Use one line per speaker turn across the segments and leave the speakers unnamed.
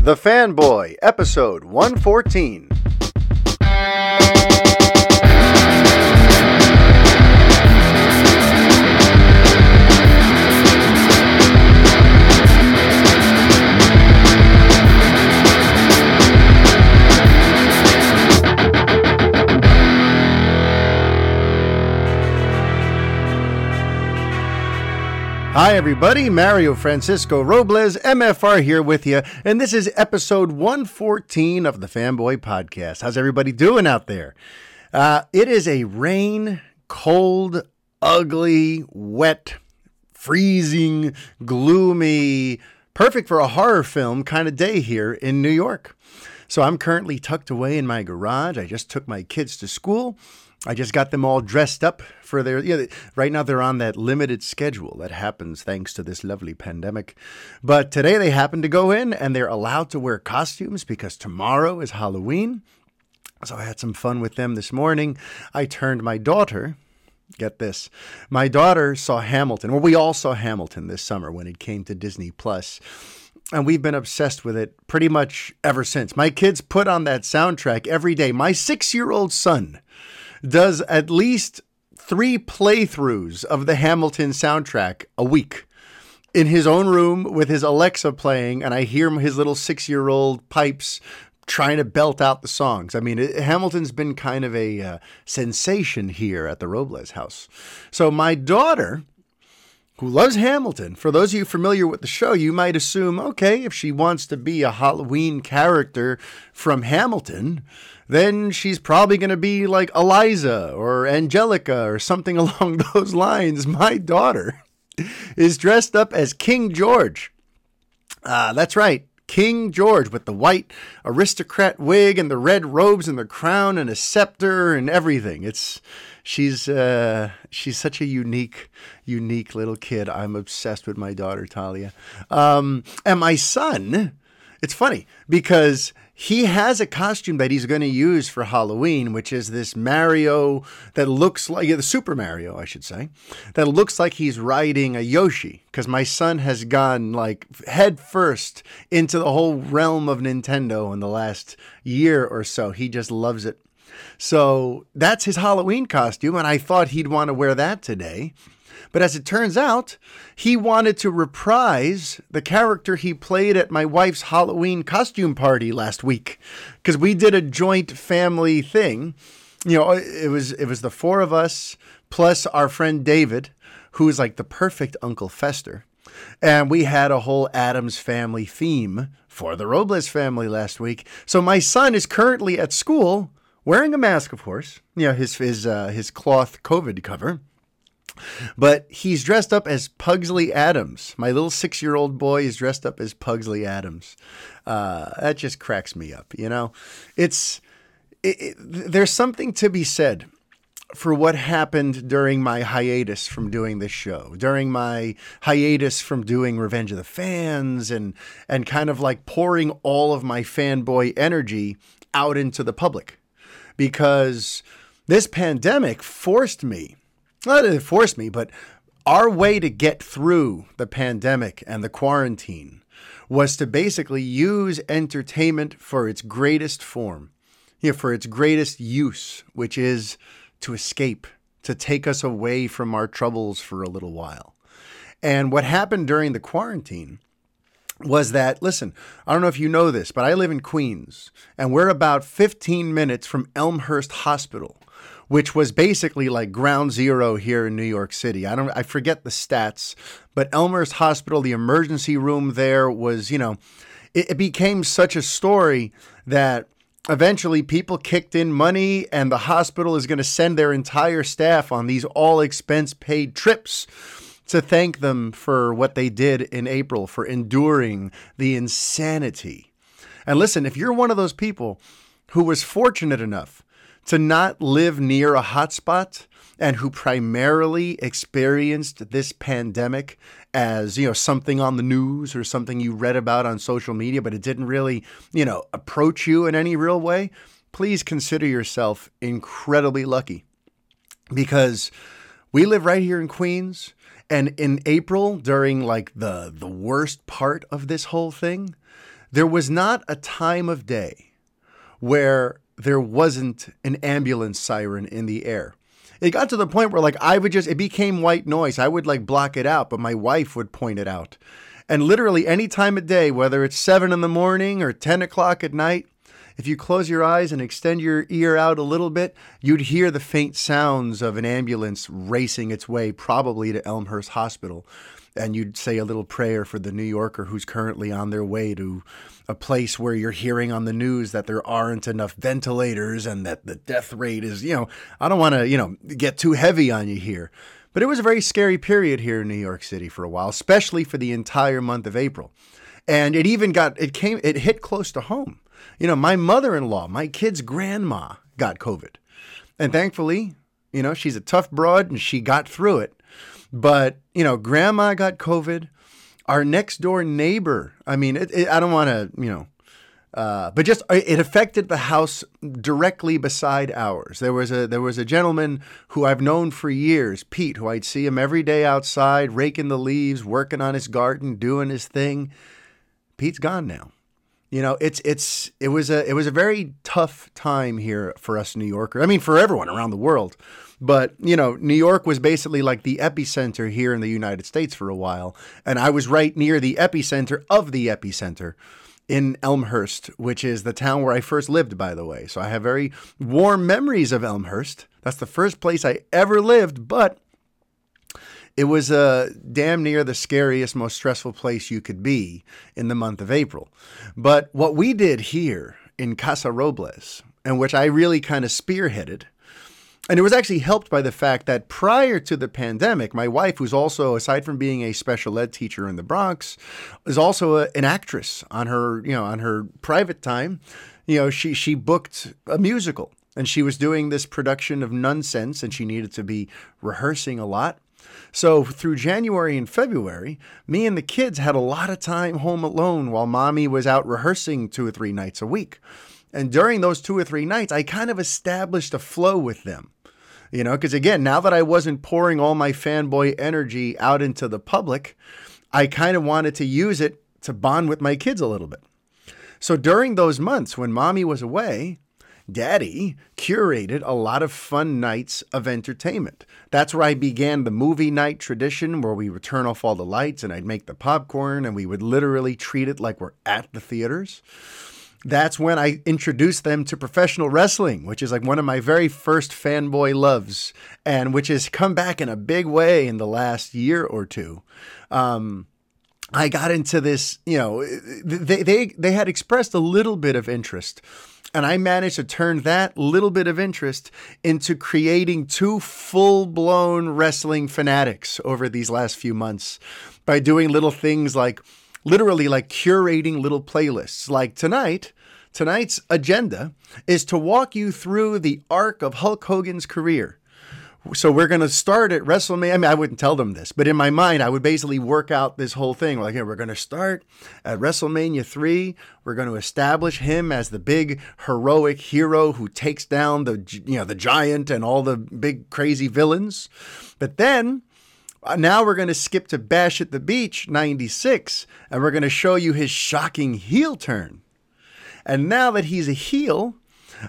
The Fanboy, episode 114. Hi, everybody. Mario Francisco Robles, MFR, here with you. And this is episode 114 of the Fanboy Podcast. How's everybody doing out there? Uh, it is a rain, cold, ugly, wet, freezing, gloomy, perfect for a horror film kind of day here in New York. So I'm currently tucked away in my garage. I just took my kids to school. I just got them all dressed up for their. Yeah, right now they're on that limited schedule that happens thanks to this lovely pandemic. But today they happen to go in and they're allowed to wear costumes because tomorrow is Halloween. So I had some fun with them this morning. I turned my daughter. Get this. My daughter saw Hamilton. Well, we all saw Hamilton this summer when it came to Disney Plus and we've been obsessed with it pretty much ever since. My kids put on that soundtrack every day. My six year old son does at least three playthroughs of the Hamilton soundtrack a week in his own room with his Alexa playing, and I hear his little six year old pipes trying to belt out the songs. I mean, it, Hamilton's been kind of a uh, sensation here at the Robles house. So my daughter who loves Hamilton. For those of you familiar with the show, you might assume, okay, if she wants to be a Halloween character from Hamilton, then she's probably going to be like Eliza or Angelica or something along those lines. My daughter is dressed up as King George. Uh, that's right. King George with the white aristocrat wig and the red robes and the crown and a scepter and everything. It's she's uh, she's such a unique unique little kid. I'm obsessed with my daughter Talia. Um, and my son, it's funny because he has a costume that he's going to use for Halloween, which is this Mario that looks like yeah, the Super Mario, I should say, that looks like he's riding a Yoshi. Because my son has gone like head first into the whole realm of Nintendo in the last year or so. He just loves it. So that's his Halloween costume, and I thought he'd want to wear that today. But as it turns out, he wanted to reprise the character he played at my wife's Halloween costume party last week because we did a joint family thing. You know, it was it was the four of us plus our friend David, who is like the perfect Uncle Fester. And we had a whole Addams family theme for the Robles family last week. So my son is currently at school wearing a mask, of course, you know, his his uh, his cloth COVID cover. But he's dressed up as Pugsley Addams. My little six year old boy is dressed up as Pugsley Addams. Uh, that just cracks me up. You know, it's it, it, there's something to be said for what happened during my hiatus from doing this show, during my hiatus from doing Revenge of the Fans, and and kind of like pouring all of my fanboy energy out into the public, because this pandemic forced me not that it forced me, but our way to get through the pandemic and the quarantine was to basically use entertainment for its greatest form, you know, for its greatest use, which is to escape, to take us away from our troubles for a little while. And what happened during the quarantine was that, listen, I don't know if you know this, but I live in Queens and we're about 15 minutes from Elmhurst Hospital, which was basically like ground zero here in New York City. I don't I forget the stats, but Elmhurst Hospital, the emergency room there was, you know, it, it became such a story that eventually people kicked in money and the hospital is going to send their entire staff on these all expense paid trips to thank them for what they did in April for enduring the insanity. And listen, if you're one of those people who was fortunate enough to not live near a hotspot and who primarily experienced this pandemic as you know something on the news or something you read about on social media but it didn't really you know approach you in any real way please consider yourself incredibly lucky because we live right here in Queens and in April during like the the worst part of this whole thing there was not a time of day where there wasn't an ambulance siren in the air. It got to the point where like I would just it became white noise. I would like block it out, but my wife would point it out. And literally any time of day, whether it's seven in the morning or ten o'clock at night, if you close your eyes and extend your ear out a little bit, you'd hear the faint sounds of an ambulance racing its way, probably to Elmhurst Hospital. And you'd say a little prayer for the New Yorker who's currently on their way to a place where you're hearing on the news that there aren't enough ventilators and that the death rate is, you know, I don't want to, you know, get too heavy on you here. But it was a very scary period here in New York City for a while, especially for the entire month of April. And it even got, it came, it hit close to home. You know, my mother in law, my kid's grandma got COVID. And thankfully, you know, she's a tough broad and she got through it. But, you know, grandma got COVID. Our next door neighbor, I mean, it, it, I don't want to, you know, uh, but just uh, it affected the house directly beside ours. There was a there was a gentleman who I've known for years, Pete, who I'd see him every day outside raking the leaves, working on his garden, doing his thing. Pete's gone now. You know, it's it's it was a it was a very tough time here for us New Yorkers. I mean, for everyone around the world. But, you know, New York was basically like the epicenter here in the United States for a while, and I was right near the epicenter of the epicenter in Elmhurst, which is the town where I first lived, by the way. So I have very warm memories of Elmhurst. That's the first place I ever lived, but it was uh, damn near the scariest, most stressful place you could be in the month of April. But what we did here in Casa Robles, and which I really kind of spearheaded, and it was actually helped by the fact that prior to the pandemic, my wife, who's also, aside from being a special ed teacher in the Bronx, is also a, an actress on her, you know, on her private time. You know, she she booked a musical, and she was doing this production of Nunsense, and she needed to be rehearsing a lot. So through January and February, me and the kids had a lot of time home alone while mommy was out rehearsing two or three nights a week. And during those two or three nights, I kind of established a flow with them. You know, because again, now that I wasn't pouring all my fanboy energy out into the public, I kind of wanted to use it to bond with my kids a little bit. So during those months when mommy was away, Daddy curated a lot of fun nights of entertainment. That's where I began the movie night tradition where we would turn off all the lights and I'd make the popcorn and we would literally treat it like we're at the theaters. That's when I introduced them to professional wrestling, which is like one of my very first fanboy loves, and which has come back in a big way in the last year or two. Um, I got into this, you know, they, they, they had expressed a little bit of interest and I managed to turn that little bit of interest into creating two full blown wrestling fanatics over these last few months by doing little things like literally like curating little playlists. Like tonight, tonight's agenda is to walk you through the arc of Hulk Hogan's career so we're going to start at WrestleMania. I mean, I wouldn't tell them this, but in my mind, I would basically work out this whole thing. Like, hey, we're going to start at WrestleMania 3. We're going to establish him as the big heroic hero who takes down the, you know, the giant and all the big crazy villains. But then uh, now we're going to skip to Bash at the Beach 96 and we're going to show you his shocking heel turn. And now that he's a heel,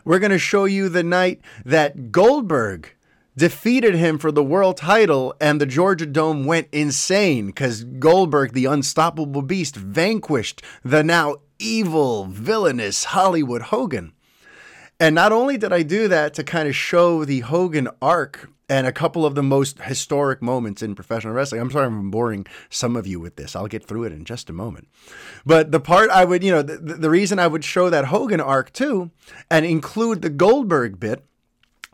we're going to show you the night that Goldberg defeated him for the world title, and the Georgia Dome went insane because Goldberg, the unstoppable beast, vanquished the now evil, villainous Hollywood Hogan. And not only did I do that to kind of show the Hogan arc and a couple of the most historic moments in professional wrestling. I'm sorry I'm boring some of you with this. I'll get through it in just a moment. But the part I would, you know, the, the reason I would show that Hogan arc too and include the Goldberg bit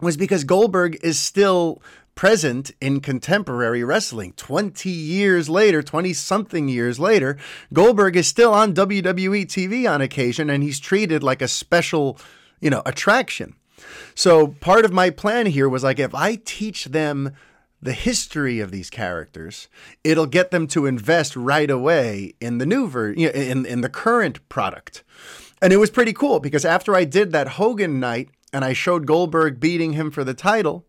was because Goldberg is still present in contemporary wrestling. 20 years later, 20 something years later, Goldberg is still on WWE TV on occasion and he's treated like a special, you know, attraction. So part of my plan here was like if I teach them the history of these characters, it'll get them to invest right away in the new ver- in in the current product. And it was pretty cool because after I did that Hogan night and I showed Goldberg beating him for the title.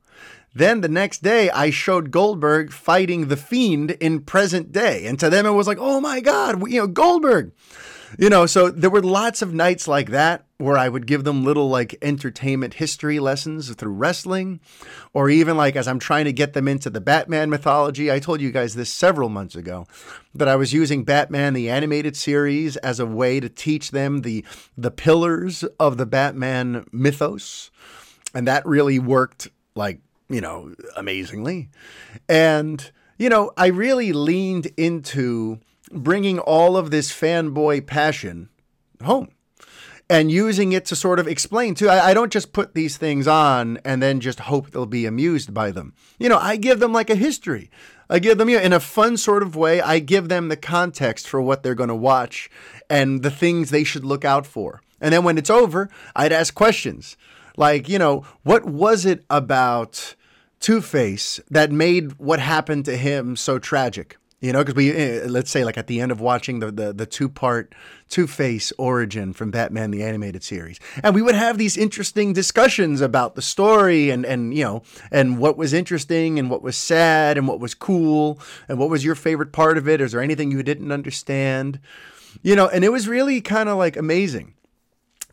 Then the next day, I showed Goldberg fighting the Fiend in present day, and to them it was like, "Oh my God, you know Goldberg." You know, so there were lots of nights like that where I would give them little like entertainment history lessons through wrestling, or even like as I'm trying to get them into the Batman mythology. I told you guys this several months ago that I was using Batman the animated series as a way to teach them the the pillars of the Batman mythos, and that really worked like you know amazingly, and you know I really leaned into bringing all of this fanboy passion home and using it to sort of explain too. I, I, don't just put these things on and then just hope they'll be amused by them. You know, I give them like a history. I give them, you know, in a fun sort of way, I give them the context for what they're going to watch and the things they should look out for. And then when it's over, I'd ask questions like, you know, what was it about Two Face that made what happened to him so tragic? You know, because we eh, let's say like at the end of watching the the, the two part Two Face origin from Batman the animated series, and we would have these interesting discussions about the story and and you know and what was interesting and what was sad and what was cool and what was your favorite part of it. Is there anything you didn't understand? You know, and it was really kind of like amazing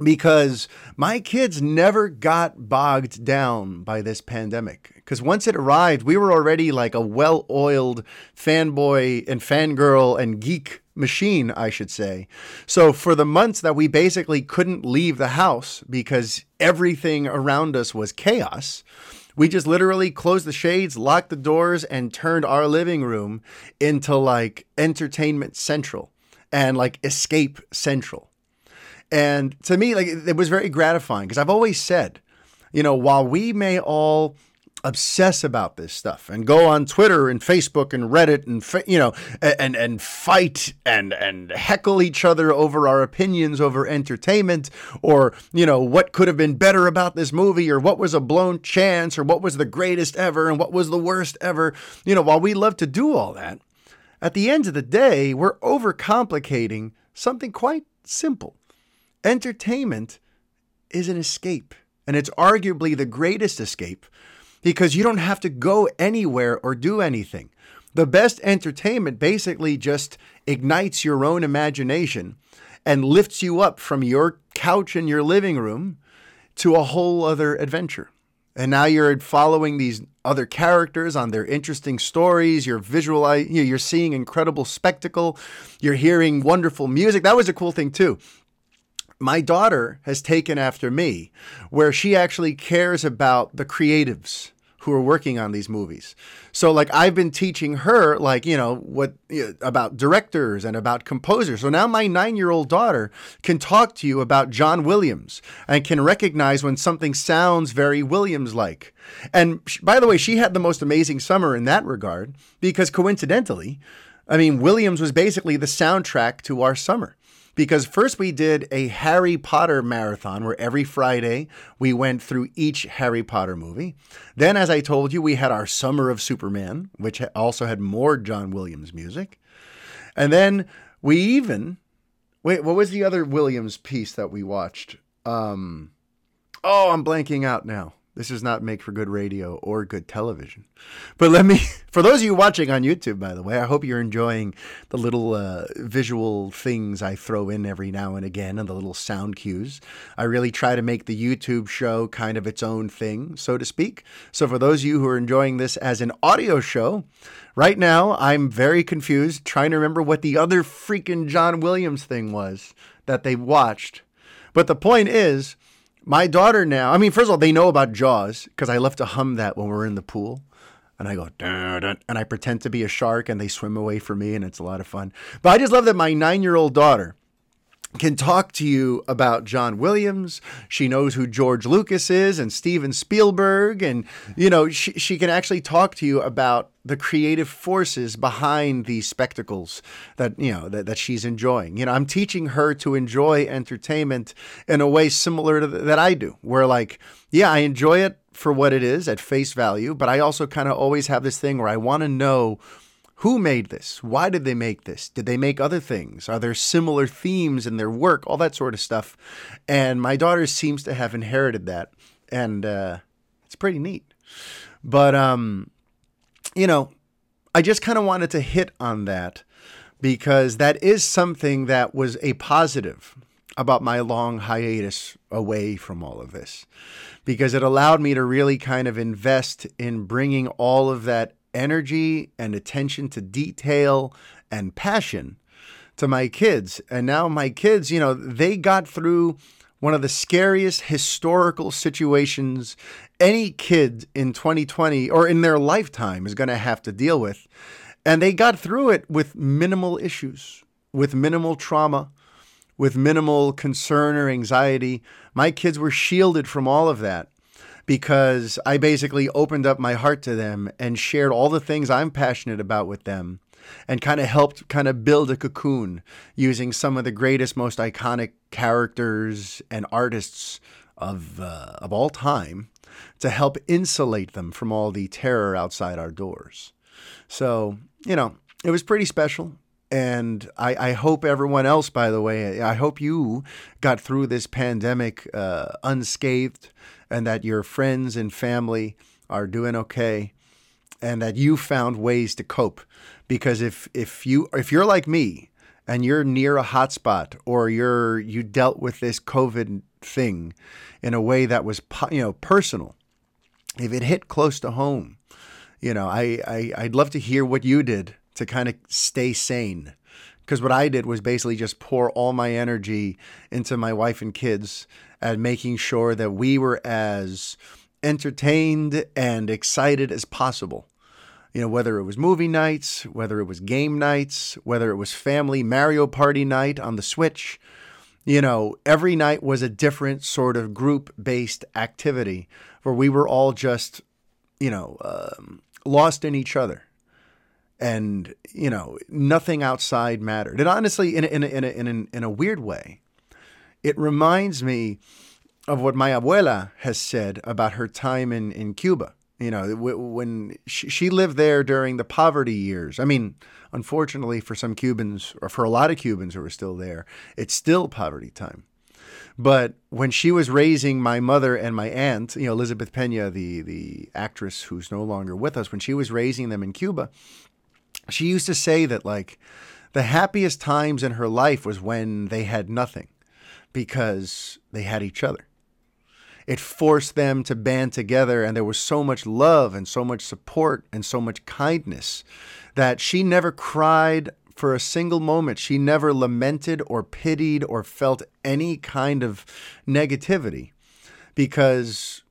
because my kids never got bogged down by this pandemic. Because once it arrived, we were already like a well oiled fanboy and fangirl and geek machine, I should say. So for the months that we basically couldn't leave the house because everything around us was chaos, we just literally closed the shades, locked the doors, and turned our living room into like entertainment central and like escape central. And to me, like it was very gratifying because I've always said, you know, while we may all obsess about this stuff and go on Twitter and Facebook and Reddit and you know and and fight and and heckle each other over our opinions over entertainment or you know what could have been better about this movie or what was a blown chance or what was the greatest ever and what was the worst ever you know while we love to do all that at the end of the day we're overcomplicating something quite simple Entertainment is an escape, and it's arguably the greatest escape because you don't have to go anywhere or do anything. The best entertainment basically just ignites your own imagination and lifts you up from your couch in your living room to a whole other adventure. And now you're following these other characters on their interesting stories. You're visualizing, you're seeing incredible spectacle. You're hearing wonderful music. That was a cool thing too my daughter has taken after me, where she actually cares about the creatives who are working on these movies. So like I've been teaching her like, you know, what about directors and about composers. So now my 9-year-old daughter can talk to you about John Williams and can recognize when something sounds very Williams like. And by the way, she had the most amazing summer in that regard because coincidentally, I mean, Williams was basically the soundtrack to our summer because first we did a Harry Potter marathon where every Friday we went through each Harry Potter movie. Then, as I told you, we had our Summer of Superman, which also had more John Williams music. And then we even, wait, what was the other Williams piece that we watched? Um, oh, I'm blanking out now. This does not make for good radio or good television. But let me, for those of you watching on YouTube, by the way, I hope you're enjoying the little uh, visual things I throw in every now and again and the little sound cues. I really try to make the YouTube show kind of its own thing, so to speak. So for those of you who are enjoying this as an audio show, right now I'm very confused trying to remember what the other freaking John Williams thing was that they watched. But the point is, my daughter now, I mean, first of all, they know about Jaws because I love to hum that when we're in the pool. And I go, dun, dun, and I pretend to be a shark and they swim away from me and it's a lot of fun. But I just love that my nine year old daughter, can talk to you about John Williams. She knows who George Lucas is and Steven Spielberg. And, you know, she, she can actually talk to you about the creative forces behind these spectacles that, you know, that, that she's enjoying. You know, I'm teaching her to enjoy entertainment in a way similar to th- that I do, where like, yeah, I enjoy it for what it is at face value, but I also kind of always have this thing where I want to know who made this? Why did they make this? Did they make other things? Are there similar themes in their work? All that sort of stuff. And my daughter seems to have inherited that. And uh, it's pretty neat. But, um, you know, I just kind of wanted to hit on that because that is something that was a positive about my long hiatus away from all of this because it allowed me to really kind of invest in bringing all of that energy and attention to detail and passion to my kids. And now my kids, you know, they got through one of the scariest historical situations any kid in 2020 or in their lifetime is going to have to deal with. And they got through it with minimal issues, with minimal trauma, with minimal concern or anxiety. My kids were shielded from all of that because I basically opened up my heart to them and shared all the things I'm passionate about with them and kind of helped kind of build a cocoon using some of the greatest, most iconic characters and artists of, uh, of all time to help insulate them from all the terror outside our doors. So, you know, it was pretty special. And I, I, hope everyone else, by the way, I hope you got through this pandemic uh, unscathed and that your friends and family are doing okay and that you found ways to cope. Because if, if, you, if you're like me and you're near a hotspot or you're, you dealt with this COVID thing in a way that was you know personal, if it hit close to home, you know, I, I I'd love to hear what you did to kind of stay sane. Because what I did was basically just pour all my energy into my wife and kids and making sure that we were as entertained and excited as possible. You know, whether it was movie nights, whether it was game nights, whether it was family Mario Party night on the Switch, you know, every night was a different sort of group based activity where we were all just, you know, um, lost in each other and you know nothing outside mattered. And honestly, in a, in a, in a, in a, in a weird way, it reminds me of what my abuela has said about her time in in Cuba. You know, when she lived there during the poverty years. I mean, unfortunately for some Cubans, or for a lot of Cubans who are still there, it's still poverty time. But when she was raising my mother and my aunt, you know, Elizabeth Pena, the the actress who's no longer with us, when she was raising them in Cuba, she used to say that like the happiest times in her life was when they had nothing because they had each other. It forced them to band together, and there was so much love and so much support and so much kindness that she never cried for a single moment. She never lamented or pitied or felt any kind of negativity because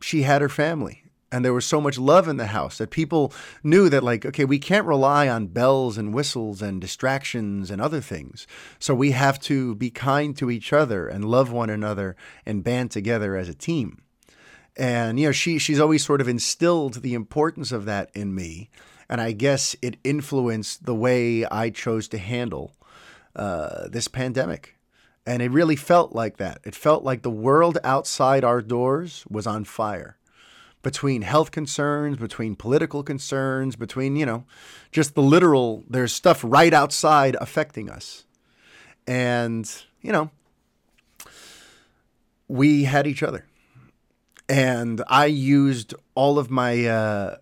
she had her family and there was so much love in the house that people knew that like okay we can't rely on bells and whistles and distractions and other things. So we have to be kind to each other and love one another and band together as a team. And you know she she's always sort of instilled the importance of that in me. And i guess it influenced the way i chose to handle uh, this pandemic. And it really felt like that. It felt like the world outside our doors was on fire between health concerns, between political concerns, between, you know, just the literal, there's stuff right outside affecting us. And, you know, we had each other. And I used all of my uh,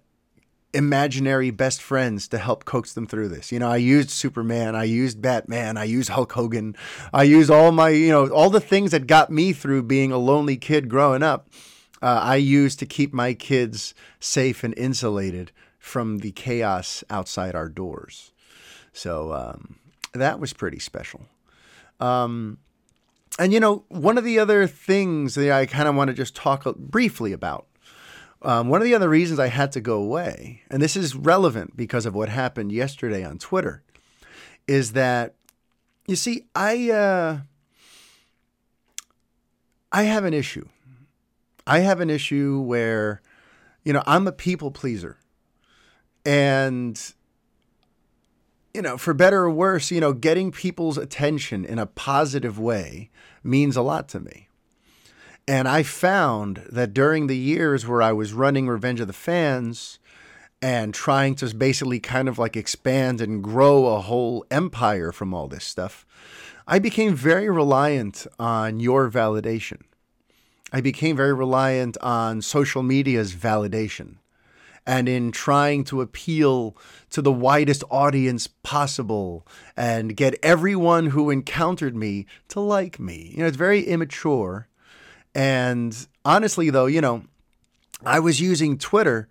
imaginary best friends to help coax them through this. You know, I used Superman, I used Batman, I used Hulk Hogan, I used all my, you know, all the things that got me through being a lonely kid growing up uh, I use to keep my kids safe and insulated from the chaos outside our doors. So um, that was pretty special. Um, and you know, one of the other things that I kind of want to just talk briefly about. Um, one of the other reasons I had to go away, and this is relevant because of what happened yesterday on Twitter, is that you see, I uh, I have an issue I have an issue where, you know, I'm a people pleaser. And, you know, for better or worse, you know, getting people's attention in a positive way means a lot to me. And I found that during the years where I was running Revenge of the Fans and trying to basically kind of like expand and grow a whole empire from all this stuff, I became very reliant on your validation. I became very reliant on social media's validation. and in trying to appeal to the widest audience possible and get everyone who encountered me to like me. You know, it's very immature. And honestly, though, you know, I was using Twitter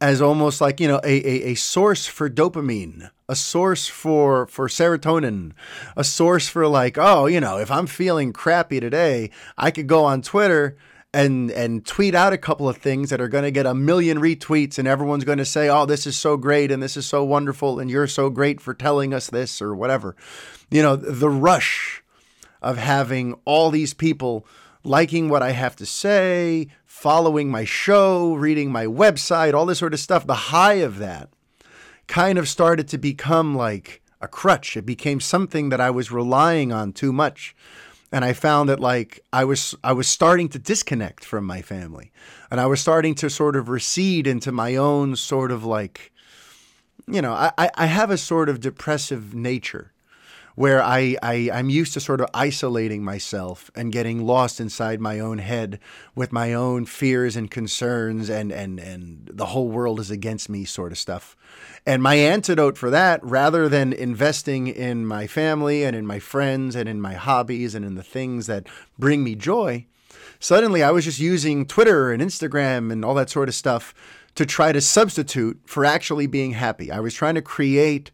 as almost like, you know, a, a, a source for dopamine, a source for, for serotonin, a source for like, oh, you know, if I'm feeling crappy today, I could go on Twitter and and tweet out a couple of things that are going to get a million retweets and everyone's going to say oh this is so great and this is so wonderful and you're so great for telling us this or whatever. You know the rush of having all these people liking what i have to say following my show reading my website all this sort of stuff the high of that kind of started to become like a crutch. It became something that i was relying on too much. And I found that like I was I was starting to disconnect from my family, and I was starting to sort of recede into my own sort of like, you know, I I have a sort of depressive nature, where I, I I'm used to sort of isolating myself and getting lost inside my own head with my own fears and concerns and and and the whole world is against me sort of stuff. And my antidote for that, rather than investing in my family and in my friends and in my hobbies and in the things that bring me joy, suddenly I was just using Twitter and Instagram and all that sort of stuff to try to substitute for actually being happy. I was trying to create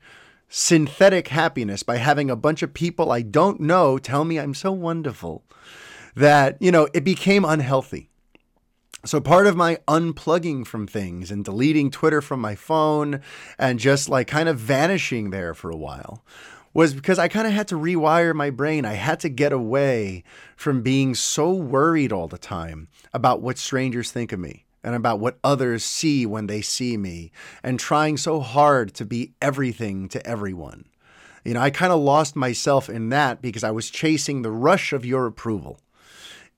synthetic happiness by having a bunch of people I don't know tell me I'm so wonderful that, you know, it became unhealthy. So part of my unplugging from things and deleting Twitter from my phone and just like kind of vanishing there for a while was because I kind of had to rewire my brain. I had to get away from being so worried all the time about what strangers think of me and about what others see when they see me and trying so hard to be everything to everyone. You know, I kind of lost myself in that because I was chasing the rush of your approval.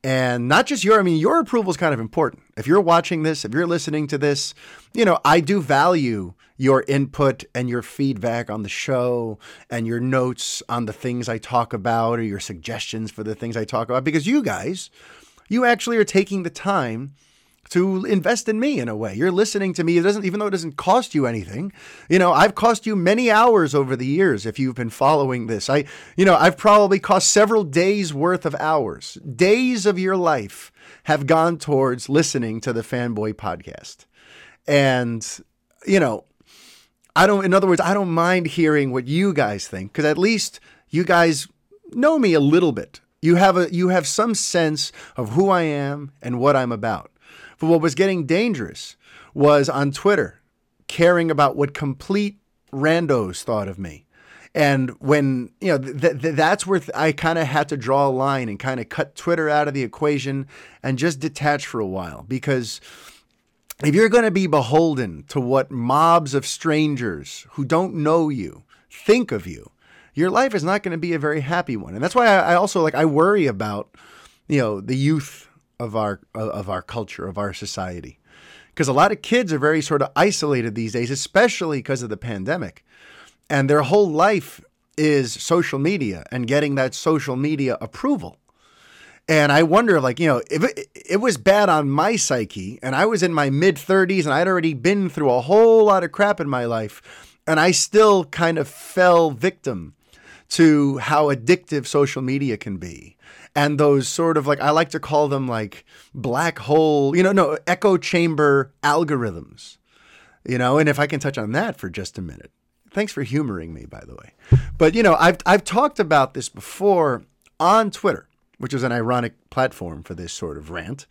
And not just your, I mean, your approval is kind of important. If you're watching this, if you're listening to this, you know, I do value your input and your feedback on the show and your notes on the things I talk about or your suggestions for the things I talk about because you guys, you actually are taking the time to invest in me in a way. You're listening to me. It doesn't, even though it doesn't cost you anything. You know, I've cost you many hours over the years if you've been following this. I, you know, I've probably cost several days worth of hours. Days of your life have gone towards listening to the Fanboy podcast. And, you know, I don't, in other words, I don't mind hearing what you guys think because at least you guys know me a little bit. You have a, you have some sense of who I am and what I'm about. But what was getting dangerous was on Twitter, caring about what complete randos thought of me. And when, you know, th- th- that's where th- I kind of had to draw a line and kind of cut Twitter out of the equation and just detach for a while. Because if you're going to be beholden to what mobs of strangers who don't know you think of you, your life is not going to be a very happy one. And that's why I, I also like, I worry about, you know, the youth of our of our culture of our society. Because a lot of kids are very sort of isolated these days especially because of the pandemic. And their whole life is social media and getting that social media approval. And i wonder like you know if it, it was bad on my psyche and i was in my mid 30s and i'd already been through a whole lot of crap in my life and i still kind of fell victim to how addictive social media can be and those sort of like I like to call them like black hole, you know, no echo chamber algorithms, you know. And if I can touch on that for just a minute, thanks for humoring me, by the way. But you know, I've I've talked about this before on Twitter, which is an ironic platform for this sort of rant,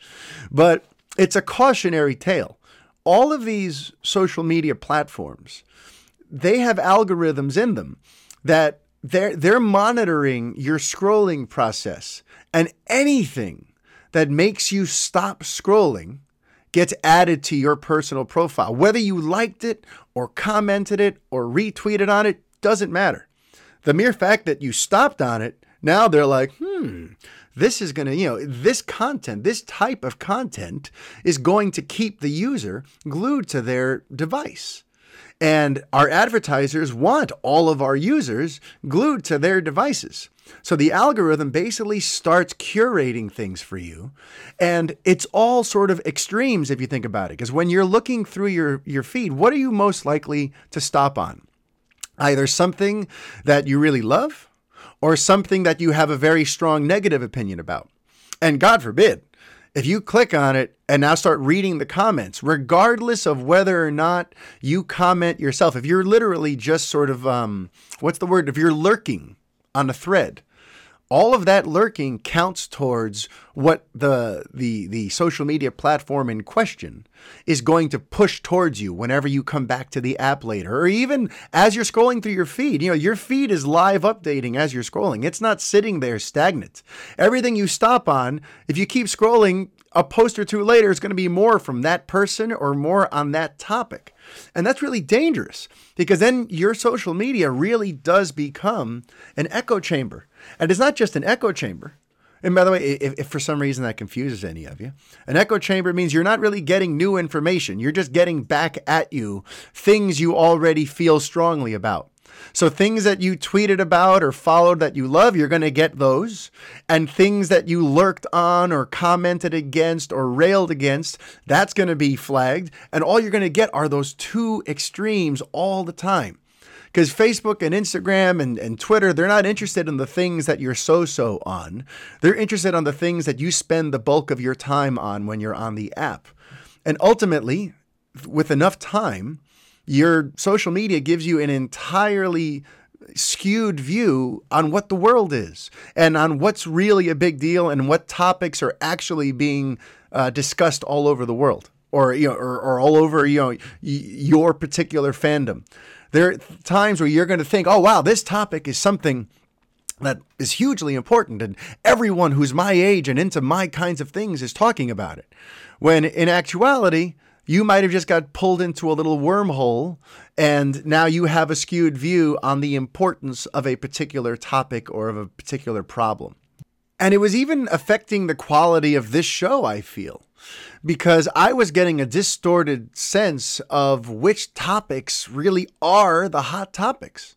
but it's a cautionary tale. All of these social media platforms, they have algorithms in them that they're they're monitoring your scrolling process and anything that makes you stop scrolling gets added to your personal profile. Whether you liked it or commented it or retweeted on it doesn't matter. The mere fact that you stopped on it, now they're like, hmm, this is going to, you know, this content, this type of content is going to keep the user glued to their device. And our advertisers want all of our users glued to their devices. So the algorithm basically starts curating things for you. And it's all sort of extremes if you think about it. Because when you're looking through your, your feed, what are you most likely to stop on? Either something that you really love or something that you have a very strong negative opinion about. And God forbid, if you click on it and now start reading the comments, regardless of whether or not you comment yourself, if you're literally just sort of, um, what's the word? If you're lurking on a thread, all of that lurking counts towards what the the the social media platform in question is going to push towards you whenever you come back to the app later or even as you're scrolling through your feed. You know your feed is live updating as you're scrolling. It's not sitting there stagnant. Everything you stop on if you keep scrolling a post or two later is going to be more from that person or more on that topic. And that's really dangerous because then your social media really does become an echo chamber and it's not just an echo chamber. And by the way, if, if, for some reason that confuses any of you, an echo chamber means you're not really getting new information. You're just getting back at you things you already feel strongly about. So things that you tweeted about or followed that you love, you're going to get those. And things that you lurked on or commented against or railed against, that's going to be flagged. And all you're going to get are those two extremes all the time because Facebook and Instagram and, and Twitter, they're not interested in the things that you're so so on. They're interested on the things that you spend the bulk of your time on when you're on the app. And ultimately, with enough time, your social media gives you an entirely skewed view on what the world is and on what's really a big deal and what topics are actually being uh, discussed all over the world or you know or, or all over you know y- your particular fandom there are times where you're going to think, oh, wow, this topic is something that is hugely important, and everyone who's my age and into my kinds of things is talking about it. When in actuality, you might have just got pulled into a little wormhole, and now you have a skewed view on the importance of a particular topic or of a particular problem. And it was even affecting the quality of this show, I feel because I was getting a distorted sense of which topics really are the hot topics.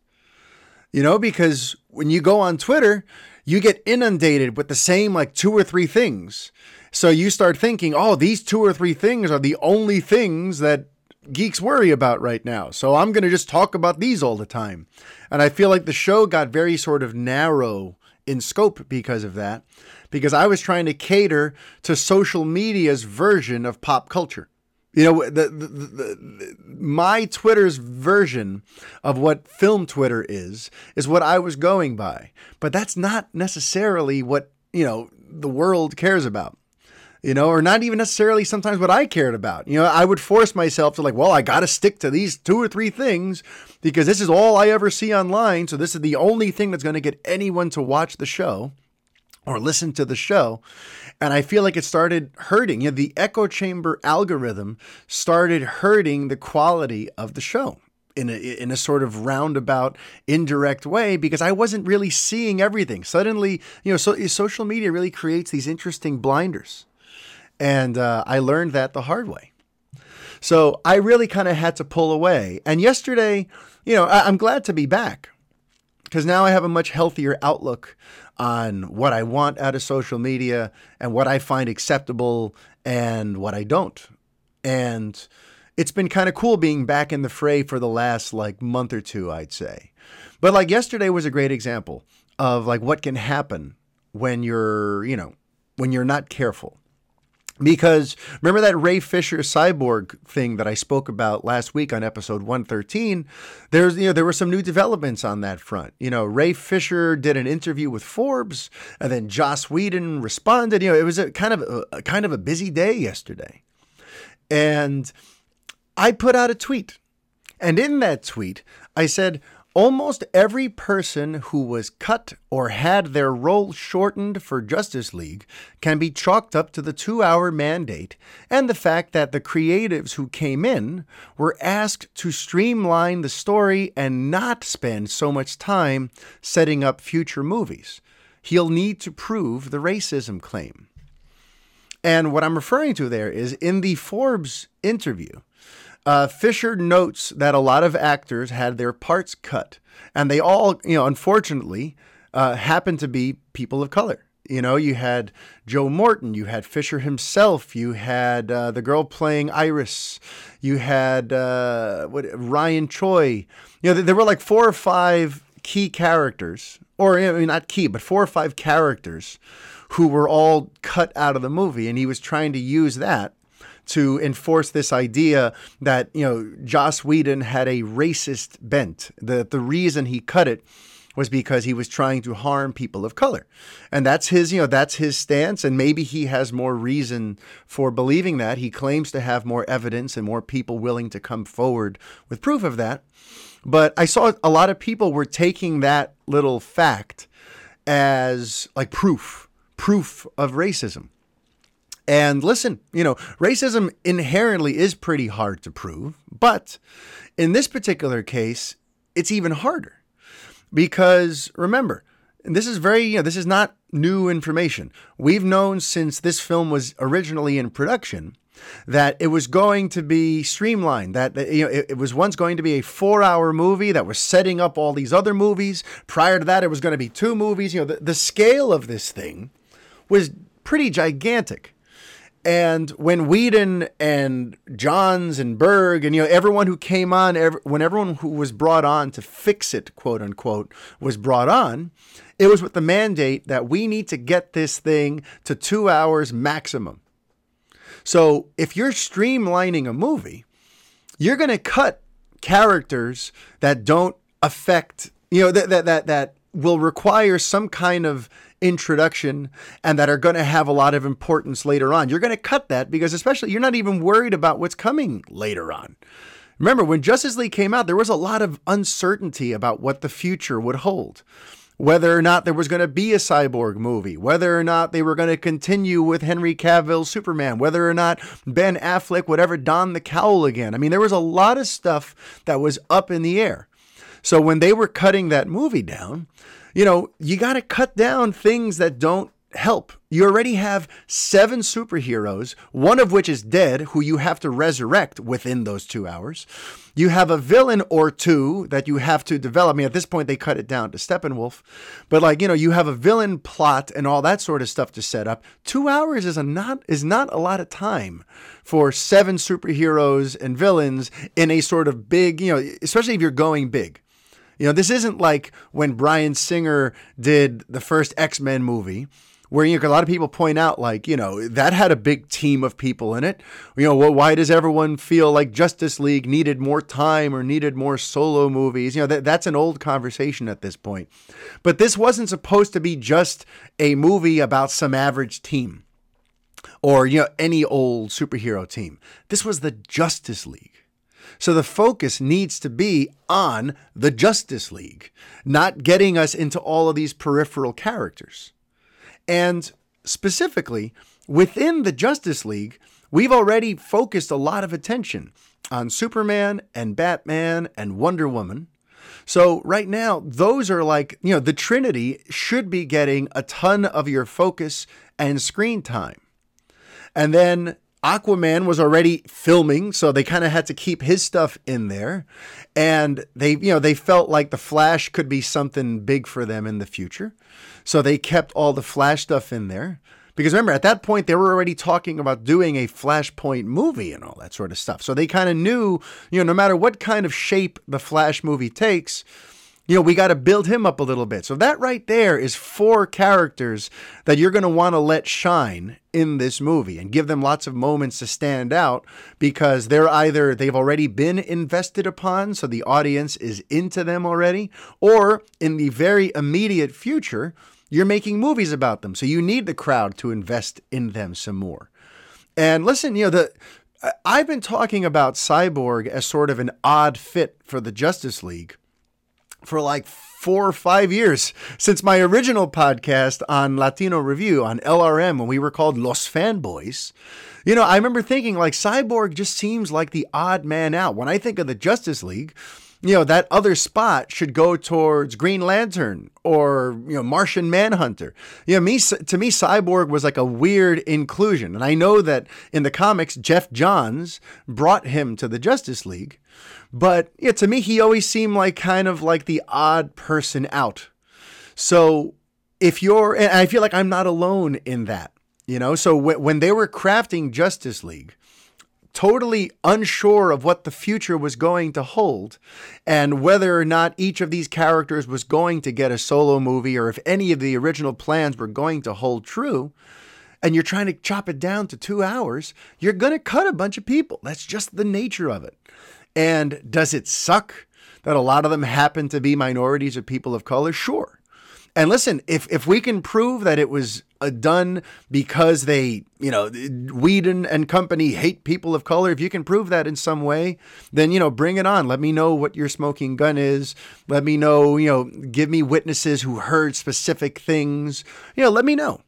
You know, because when you go on Twitter, you get inundated with the same like two or three things. So you start thinking, oh, these two or three things are the only things that geeks worry about right now. So I'm going to just talk about these all the time. And I feel like the show got very sort of narrow in scope because of that because I was trying to cater to social media's version of pop culture. You know, the, the, the, my Twitter's version of what film Twitter is, is what I was going by. But that's not necessarily what, you know, the world cares about you know, or not even necessarily sometimes what I cared about. You know, I would force myself to like, well, I got to stick to these two or three things because this is all I ever see online. So this is the only thing that's going to get anyone to watch the show or listen to the show. And I feel like it started hurting. You know, the echo chamber algorithm started hurting the quality of the show in a, in a sort of roundabout, indirect way because I wasn't really seeing everything. Suddenly, you know, so, social media really creates these interesting blinders. And uh, I learned that the hard way. So I really kind of had to pull away. And yesterday, you know, I- I'm glad to be back because now I have a much healthier outlook on what I want out of social media and what I find acceptable and what I don't. And it's been kind of cool being back in the fray for the last like month or two, I'd say. But like yesterday was a great example of like what can happen when you're, you know, when you're not careful because remember that Ray Fisher cyborg thing that I spoke about last week on episode 113 there's you know there were some new developments on that front. You know Ray Fisher did an interview with Forbes and then Joss Whedon responded. You know it was a kind of a, a kind of a busy day yesterday. And I put out a tweet. And in that tweet I said Almost every person who was cut or had their role shortened for Justice League can be chalked up to the two hour mandate and the fact that the creatives who came in were asked to streamline the story and not spend so much time setting up future movies. He'll need to prove the racism claim. And what I'm referring to there is in the Forbes interview, uh, Fisher notes that a lot of actors had their parts cut, and they all, you know, unfortunately, uh, happened to be people of color. You know, you had Joe Morton, you had Fisher himself, you had uh, the girl playing Iris, you had uh, what Ryan Choi. You know, there were like four or five key characters, or I mean, not key, but four or five characters who were all cut out of the movie, and he was trying to use that to enforce this idea that you know Joss Whedon had a racist bent. that the reason he cut it was because he was trying to harm people of color. And that's his, you know, that's his stance and maybe he has more reason for believing that. He claims to have more evidence and more people willing to come forward with proof of that. But I saw a lot of people were taking that little fact as like proof, proof of racism. And listen, you know, racism inherently is pretty hard to prove, but in this particular case, it's even harder. Because remember, this is very, you know, this is not new information. We've known since this film was originally in production that it was going to be streamlined that you know it, it, was once going to be a 4-hour movie that was setting up all these other movies. Prior to that it was going to be two movies. You know the, the scale of this thing was pretty gigantic and when Whedon and Johns and Berg and you know everyone who came on, every, when everyone who was brought on to fix it, quote unquote, was brought on, it was with the mandate that we need to get this thing to two hours maximum. So if you're streamlining a movie, you're going to cut characters that don't affect, you know, that that that that will require some kind of introduction and that are going to have a lot of importance later on. You're going to cut that because, especially, you're not even worried about what's coming later on. Remember, when Justice League came out, there was a lot of uncertainty about what the future would hold. Whether or not there was going to be a cyborg movie, whether or not they were going to continue with Henry Cavill's Superman, whether or not Ben Affleck would ever don the cowl again. I mean, there was a lot of stuff that was up in the air. So when they were cutting that movie down, you know, you got to cut down things that don't help. You already have seven superheroes, one of which is dead, who you have to resurrect within those two hours. You have a villain or two that you have to develop. I mean, at this point, they cut it down to Steppenwolf. But like, you know, you have a villain plot and all that sort of stuff to set up. Two hours is a not is not a lot of time for seven superheroes and villains in a sort of big, you know, especially if you're going big. You know, this isn't like when Bryan Singer did the first X Men movie, where you know, a lot of people point out, like, you know, that had a big team of people in it. You know, well, why does everyone feel like Justice League needed more time or needed more solo movies? You know, that, that's an old conversation at this point. But this wasn't supposed to be just a movie about some average team or, you know, any old superhero team. This was the Justice League. So the focus needs to be on the Justice League, not getting us into all of these peripheral characters. And specifically, within the Justice League, we've already focused a lot of attention on Superman and Batman and Wonder Woman. So, right now, those are like, you know, the Trinity should be getting a ton of your focus and screen time. And then Aquaman was already filming, so they kind of had to keep his stuff in there. And they, you know, they felt like the Flash could be something big for them in the future. So they kept all the Flash stuff in there. Because remember, at that point, they were already talking about doing a Flashpoint movie and all that sort of stuff. So they kind of knew, you know, no matter what kind of shape the Flash movie takes, you know, we got to build him up a little bit. So that right there is four characters that you're going to want to let shine in this movie and give them lots of moments to stand out because they're either they've already been invested upon, so the audience is into them already, or in the very immediate future, you're making movies about them. So you need the crowd to invest in them some more. And listen, you know, the I've been talking about Cyborg as sort of an odd fit for the Justice League for like four or five years since my original podcast on Latino Review on LRM when we were called Los Fanboys. You know, I remember thinking like Cyborg just seems like the odd man out. When I think of the Justice League, you know, that other spot should go towards Green Lantern or, you know, Martian Manhunter. You know, me, to me, Cyborg was like a weird inclusion. And I know that in the comics, Geoff Johns brought him to the Justice League. But yeah, to me, he always seemed like kind of like the odd person out. So if you're, and I feel like I'm not alone in that, you know? So when they were crafting Justice League, totally unsure of what the future was going to hold and whether or not each of these characters was going to get a solo movie or if any of the original plans were going to hold true, and you're trying to chop it down to two hours, you're going to cut a bunch of people. That's just the nature of it. And does it suck that a lot of them happen to be minorities or people of color? Sure. And listen, if if we can prove that it was uh, done because they, you know, Whedon and company hate people of color, if you can prove that in some way, then you know, bring it on. Let me know what your smoking gun is. Let me know, you know, give me witnesses who heard specific things. You know, let me know.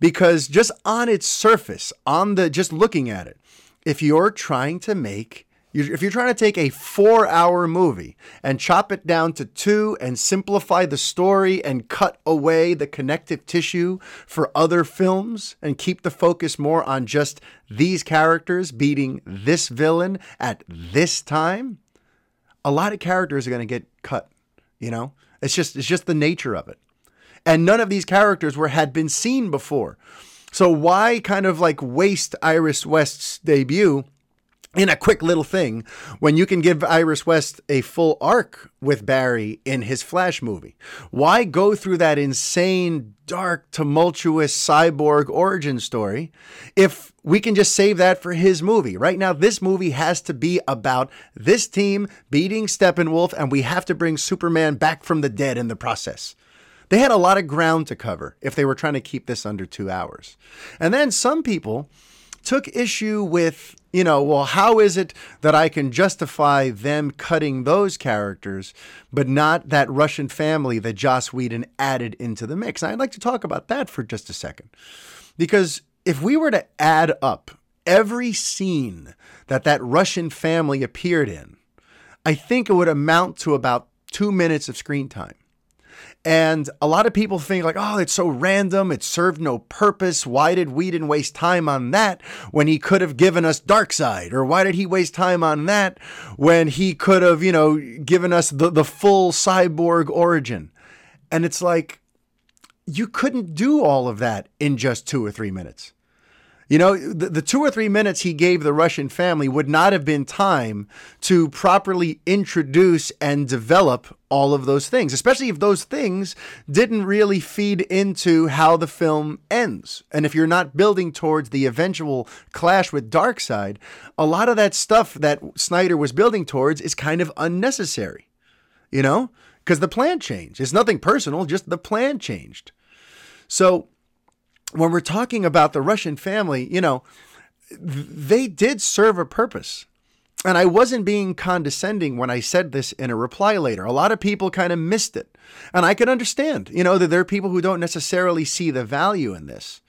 Because just on its surface, on the just looking at it, if you're trying to make if you're trying to take a four hour movie and chop it down to two and simplify the story and cut away the connective tissue for other films and keep the focus more on just these characters beating this villain at this time, a lot of characters are going to get cut. You know, it's just it's just the nature of it. And none of these characters were had been seen before. So why kind of like waste Iris West's debut in a quick little thing when you can give Iris West a full arc with Barry in his Flash movie? Why go through that insane, dark, tumultuous cyborg origin story if we can just save that for his movie? Right now, this movie has to be about this team beating Steppenwolf, and we have to bring Superman back from the dead in the process. They had a lot of ground to cover if they were trying to keep this under two hours. And then some people took issue with, you know, well, how is it that I can justify them cutting those characters, but not that Russian family that Joss Whedon added into the mix? And I'd like to talk about that for just a second. Because if we were to add up every scene that that Russian family appeared in, I think it would amount to about two minutes of screen time. And a lot of people think like, oh, it's so random. It served no purpose. Why did Whedon waste time on that when he could have given us Darkseid? Or why did he waste time on that when he could have, you know, given us the, the full cyborg origin? And it's like, you couldn't do all of that in just two or three minutes. You know, the, the, two or three minutes he gave the Russian family would not have been time to properly introduce and develop all of those things, especially if those things didn't really feed into how the film ends. And if you're not building towards the eventual clash with Darkseid, a lot of that stuff that Snyder was building towards is kind of unnecessary, you know, because the plan changed. It's nothing personal, just the plan changed. So, when we're talking about the Russian family, you know, they did serve a purpose. And I wasn't being condescending when I said this in a reply later. A lot of people kind of missed it. And I can understand, you know, that there are people who don't necessarily see the value in this.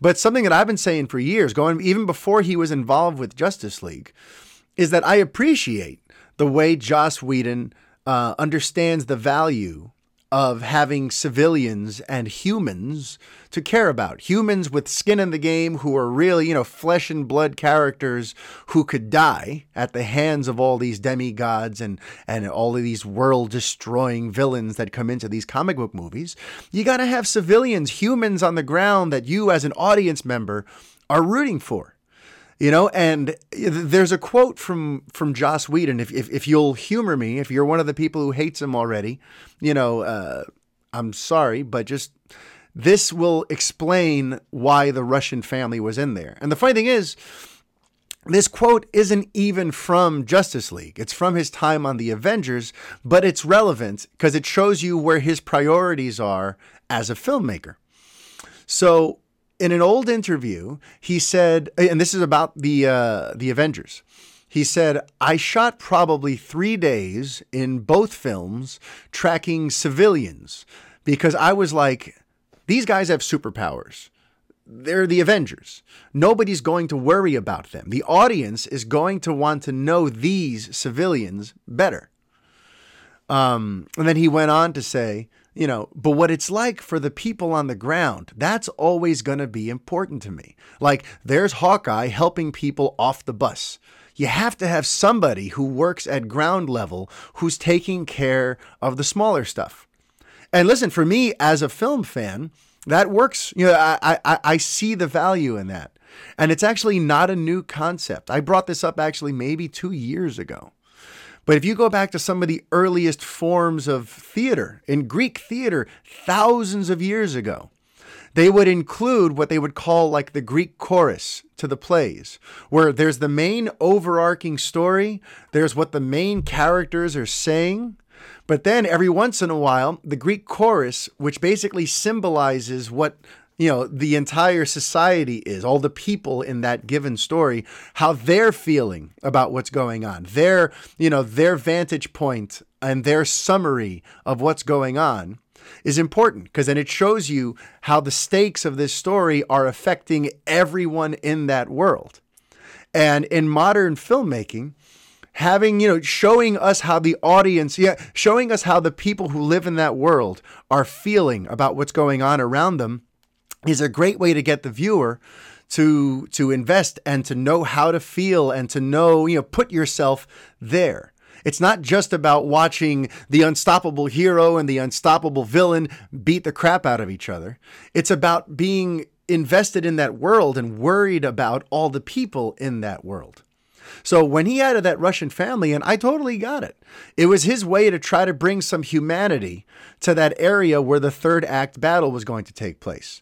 But something that I've been saying for years, going even before he was involved with Justice League, is that I appreciate the way Joss Whedon uh, understands the value of having civilians and humans to care about. Humans with skin in the game who are really, you know, flesh and blood characters who could die at the hands of all these demigods and and all of these world destroying villains that come into these comic book movies. You got to have civilians, humans on the ground that you as an audience member are rooting for you know and there's a quote from from joss whedon if, if, if you'll humor me if you're one of the people who hates him already you know uh, i'm sorry but just this will explain why the russian family was in there and the funny thing is this quote isn't even from Justice League. It's from his time on the Avengers, but it's relevant because it shows you where his priorities are as a filmmaker. So in an old interview, he said, and this is about the uh, the Avengers. He said, I shot probably three days in both films tracking civilians because I was like, these guys have superpowers. They're the Avengers. Nobody's going to worry about them. The audience is going to want to know these civilians better. Um, and then he went on to say, you know, but what it's like for the people on the ground, that's always going to be important to me. Like, there's Hawkeye helping people off the bus. You have to have somebody who works at ground level who's taking care of the smaller stuff. And listen, for me as a film fan, that works. You know, I, I, I see the value in that. And it's actually not a new concept. I brought this up actually maybe two years ago. But if you go back to some of the earliest forms of theater, in Greek theater, thousands of years ago, they would include what they would call like the Greek chorus to the plays, where there's the main overarching story, there's what the main characters are saying, but then every once in a while, the Greek chorus, which basically symbolizes what you know the entire society is all the people in that given story how they're feeling about what's going on their you know their vantage point and their summary of what's going on is important because then it shows you how the stakes of this story are affecting everyone in that world. And in modern filmmaking having you know showing us how the audience yeah showing us how the people who live in that world are feeling about what's going on around them is a great way to get the viewer to to invest and to know how to feel and to know you know put yourself there. It's not just about watching the unstoppable hero and the unstoppable villain beat the crap out of each other. It's about being invested in that world and worried about all the people in that world. So when he added that Russian family, and I totally got it, it was his way to try to bring some humanity to that area where the third act battle was going to take place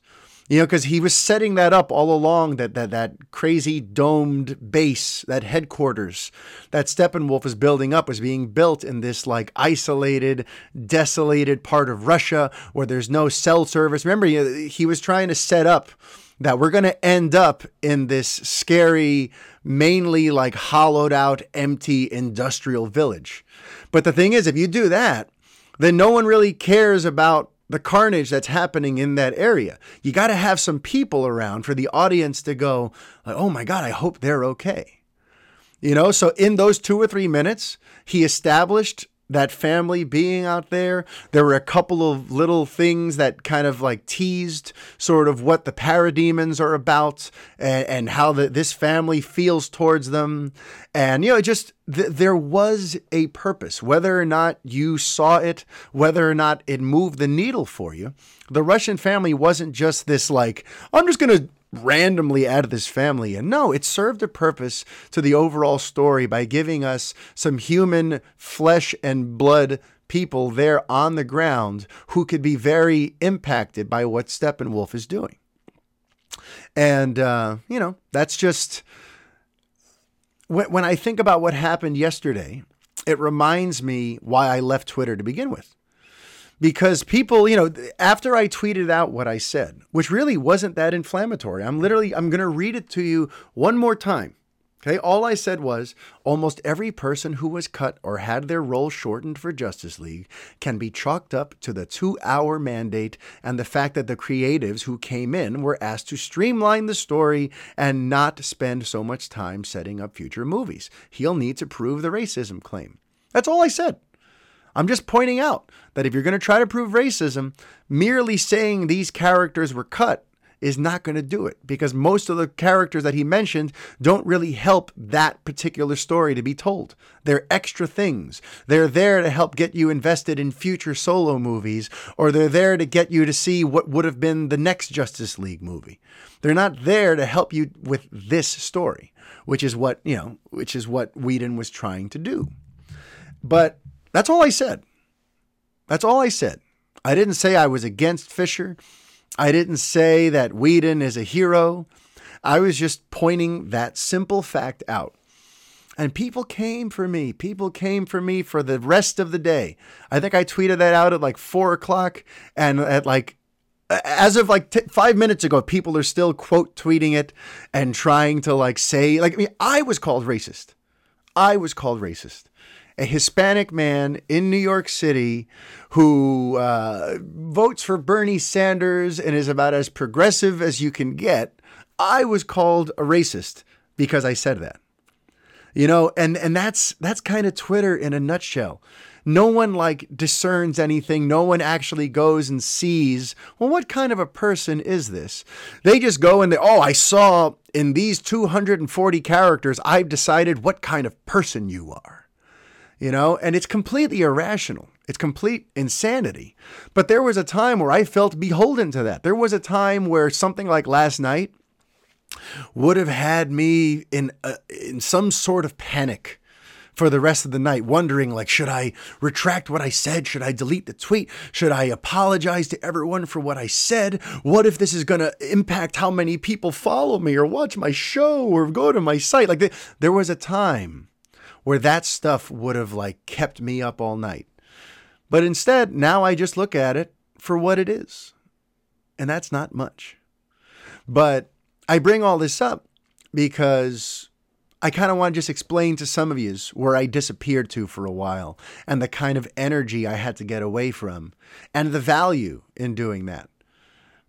you know, because he was setting that up all along that that that crazy domed base, that headquarters that Steppenwolf was building up was being built in this like isolated, desolated part of Russia where there's no cell service. Remember, he was trying to set up that we're going to end up in this scary, mainly like hollowed out, empty industrial village. But the thing is, if you do that, then no one really cares about the carnage that's happening in that area. You got to have some people around for the audience to go, like, oh my God, I hope they're okay. You know, so in those two or three minutes, he established that family being out there. There were a couple of little things that kind of like teased sort of what the parademons are about and, and how the, this family feels towards them. And, you know, just th- there was a purpose, whether or not you saw it, whether or not it moved the needle for you. The Russian family wasn't just this like, I'm just going to randomly out of this family. And no it served a purpose to the overall story by giving us some human flesh and blood people there on the ground who could be very impacted by what steppenwolf is doing. And uh, you know that's just when, when i think about what happened yesterday it reminds me why i left twitter to begin with because people, you know, after I tweeted out what I said, which really wasn't that inflammatory, I'm literally, I'm going to read it to you one more time. Okay, all I said was almost every person who was cut or had their role shortened for Justice League can be chalked up to the two hour mandate and the fact that the creatives who came in were asked to streamline the story and not spend so much time setting up future movies. He'll need to prove the racism claim. That's all I said. I'm just pointing out that if you're going to try to prove racism, merely saying these characters were cut is not going to do it because most of the characters that he mentioned don't really help that particular story to be told. They're extra things. They're there to help get you invested in future solo movies, or they're there to get you to see what would have been the next Justice League movie. They're not there to help you with this story, which is what, you know, which is what Whedon was trying to do. But that's all I said. That's all I said. I didn't say I was against Fisher. I didn't say that Whedon is a hero. I was just pointing that simple fact out. And people came for me. People came for me for the rest of the day. I think I tweeted that out at like four o'clock. And at like, as of like t- five minutes ago, people are still quote tweeting it and trying to like say, like, I mean, I was called racist. I was called racist a Hispanic man in New York City who uh, votes for Bernie Sanders and is about as progressive as you can get, I was called a racist because I said that. You know, and and that's that's kind of Twitter in a nutshell. no one like discerns anything. No one actually goes and sees, well, what kind of a person is this? They just go and they, oh, I saw in these 240 characters, I've decided what kind of person you are. You know, and it's completely irrational. It's complete insanity. But there was a time where I felt beholden to that. There was a time where something like last night would have had me in a, in some sort of panic for the rest of the night, wondering like, should I retract what I said? Should I delete the tweet? Should I apologize to everyone for what I said? What if this is going to impact how many people follow me or watch my show or go to my site? Like, there was a time where that stuff would have like kept me up all night. But instead, now I just look at it for what it is. And that's not much. But I bring all this up because I kind of want to just explain to some of you where I disappeared to for a while and the kind of energy I had to get away from and the value in doing that.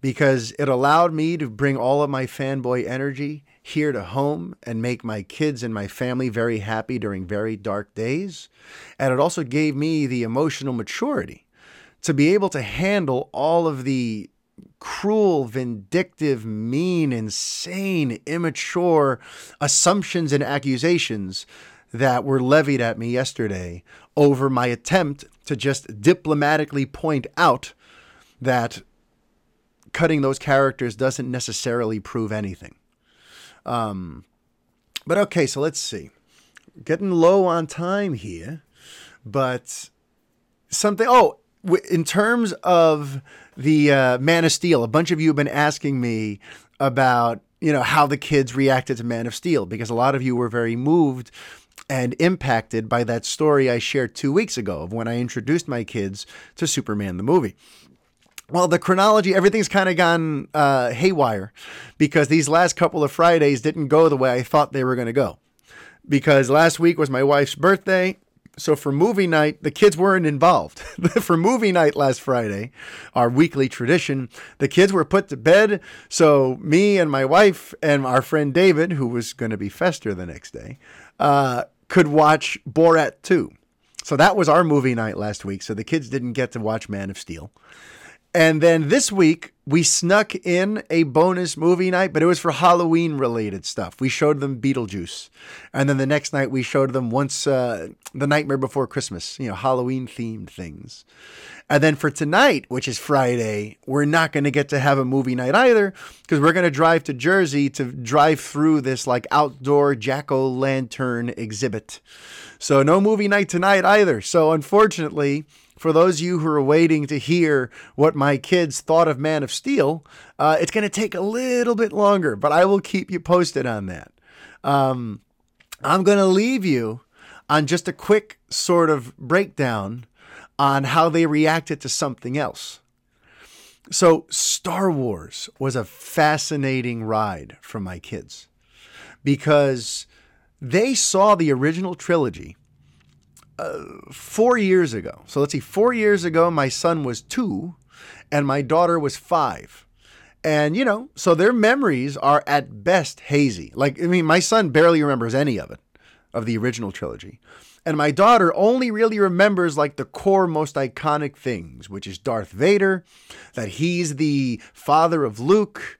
Because it allowed me to bring all of my fanboy energy here to home and make my kids and my family very happy during very dark days. And it also gave me the emotional maturity to be able to handle all of the cruel, vindictive, mean, insane, immature assumptions and accusations that were levied at me yesterday over my attempt to just diplomatically point out that cutting those characters doesn't necessarily prove anything. Um, but okay, so let's see. Getting low on time here, but something. Oh, in terms of the uh, Man of Steel, a bunch of you have been asking me about you know how the kids reacted to Man of Steel because a lot of you were very moved and impacted by that story I shared two weeks ago of when I introduced my kids to Superman the movie. Well, the chronology, everything's kind of gone uh, haywire because these last couple of Fridays didn't go the way I thought they were going to go. Because last week was my wife's birthday, so for movie night, the kids weren't involved. for movie night last Friday, our weekly tradition, the kids were put to bed. So me and my wife and our friend David, who was going to be Fester the next day, uh, could watch Borat 2. So that was our movie night last week. So the kids didn't get to watch Man of Steel. And then this week, we snuck in a bonus movie night, but it was for Halloween related stuff. We showed them Beetlejuice. And then the next night, we showed them once uh, the nightmare before Christmas, you know, Halloween themed things. And then for tonight, which is Friday, we're not going to get to have a movie night either because we're going to drive to Jersey to drive through this like outdoor jack o' lantern exhibit. So no movie night tonight either. So unfortunately, for those of you who are waiting to hear what my kids thought of Man of Steel, uh, it's going to take a little bit longer, but I will keep you posted on that. Um, I'm going to leave you on just a quick sort of breakdown on how they reacted to something else. So, Star Wars was a fascinating ride for my kids because they saw the original trilogy four years ago. So let's see, four years ago, my son was two and my daughter was five. And, you know, so their memories are at best hazy. Like, I mean, my son barely remembers any of it, of the original trilogy. And my daughter only really remembers like the core, most iconic things, which is Darth Vader, that he's the father of Luke,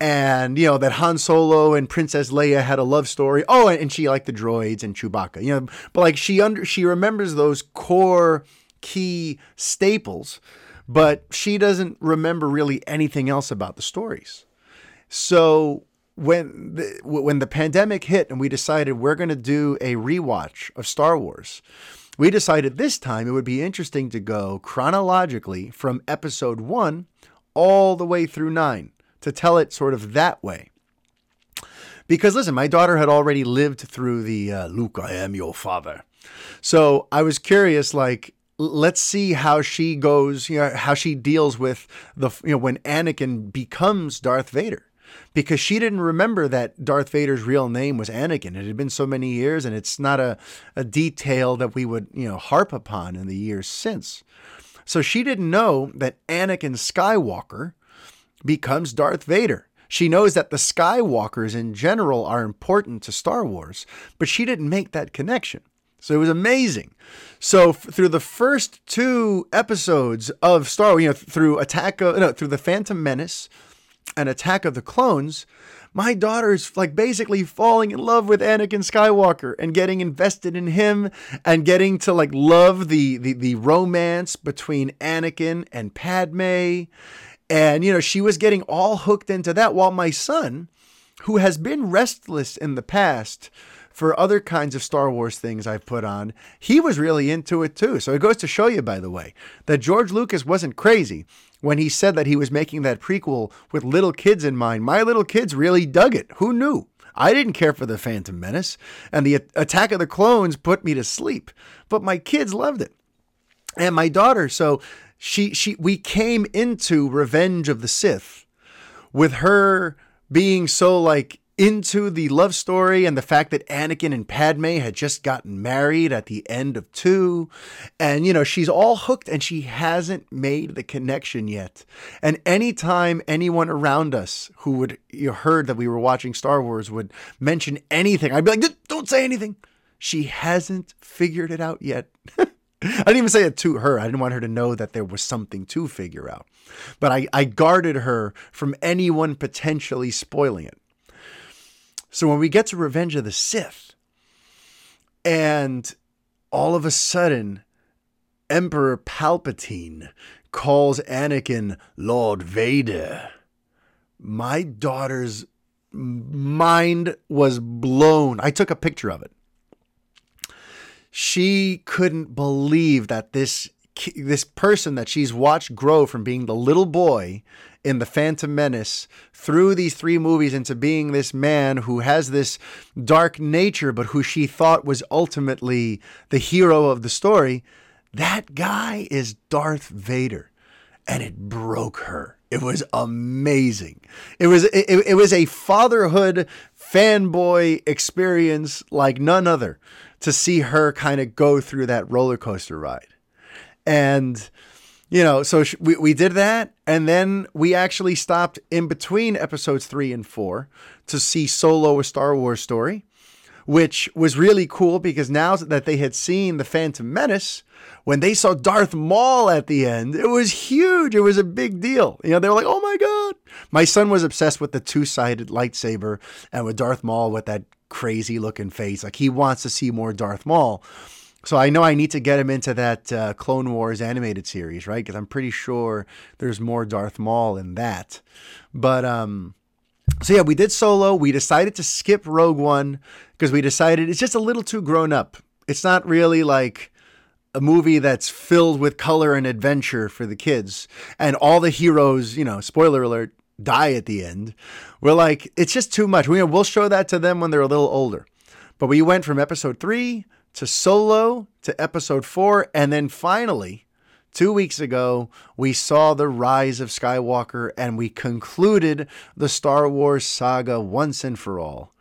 and you know that Han Solo and Princess Leia had a love story. Oh, and, she liked the droids and Chewbacca. You know, but like she under she remembers those core key staples, but she doesn't remember really anything else about the stories. So when the, when the pandemic hit and we decided we're going to do a rewatch of Star Wars, we decided this time it would be interesting to go chronologically from episode 1 all the way through 9 to tell it sort of that way. Because listen, my daughter had already lived through the uh, Luke, I am your father. So I was curious, like, let's see how she goes, you know, how she deals with the, you know, when Anakin becomes Darth Vader. Because she didn't remember that Darth Vader's real name was Anakin. It had been so many years, and it's not a, a detail that we would, you know, harp upon in the years since. So she didn't know that Anakin Skywalker becomes Darth Vader. She knows that the Skywalkers in general are important to Star Wars, but she didn't make that connection. So it was amazing. So f- through the first two episodes of Star Wars, you know, through Attack of no, through the Phantom Menace and Attack of the Clones, my daughter's like basically falling in love with Anakin Skywalker and getting invested in him and getting to like love the the, the romance between Anakin and Padme. And you know, she was getting all hooked into that while my son, who has been restless in the past for other kinds of Star Wars things I've put on, he was really into it too. So it goes to show you, by the way, that George Lucas wasn't crazy when he said that he was making that prequel with little kids in mind. My little kids really dug it. Who knew? I didn't care for the Phantom Menace, and the Attack of the Clones put me to sleep, but my kids loved it. And my daughter, so she she we came into Revenge of the Sith with her being so like into the love story and the fact that Anakin and Padme had just gotten married at the end of two. And, you know, she's all hooked and she hasn't made the connection yet. And anytime anyone around us who would, you heard that we were watching Star Wars would mention anything, I'd be like, don't say anything. She hasn't figured it out yet. I didn't even say it to her. I didn't want her to know that there was something to figure out. But I, I guarded her from anyone potentially spoiling it. So when we get to Revenge of the Sith, and all of a sudden, Emperor Palpatine calls Anakin Lord Vader, my daughter's mind was blown. I took a picture of it. She couldn't believe that this this person that she's watched grow from being the little boy in the Phantom Menace through these three movies into being this man who has this dark nature, but who she thought was ultimately the hero of the story. That guy is Darth Vader. And it broke her. It was amazing. It was it, it was a fatherhood fanboy experience like none other to see her kind of go through that roller coaster ride. And you know, so sh- we, we did that. And then we actually stopped in between episodes three and four to see Solo, a Star Wars story, which was really cool because now that they had seen The Phantom Menace, when they saw Darth Maul at the end, it was huge. It was a big deal. You know, they were like, oh my God. My son was obsessed with the two sided lightsaber and with Darth Maul with that crazy looking face. Like he wants to see more Darth Maul. So I know I need to get him into that uh, Clone Wars animated series, right? Because I'm pretty sure there's more Darth Maul in that. But um, so yeah, we did Solo. We decided to skip Rogue One because we decided it's just a little too grown up. It's not really like a movie that's filled with color and adventure for the kids, and all the heroes, you know, spoiler alert, die at the end. We're like, it's just too much. We, we'll show that to them when they're a little older. But we went from episode three to Solo to episode four. And then finally, two weeks ago, we saw the rise of Skywalker and we concluded the Star Wars saga once and for all.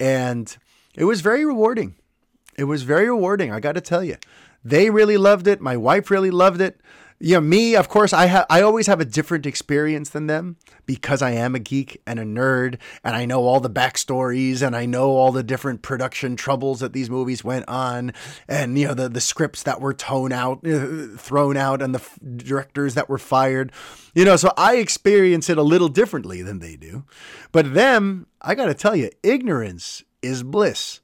And it was very rewarding. It was very rewarding, I got to tell you. They really loved it. My wife really loved it you know, me, of course, I have I always have a different experience than them because I am a geek and a nerd and I know all the backstories and I know all the different production troubles that these movies went on and you know the the scripts that were thrown out uh, thrown out and the f- directors that were fired. You know, so I experience it a little differently than they do. But them, I got to tell you, ignorance is bliss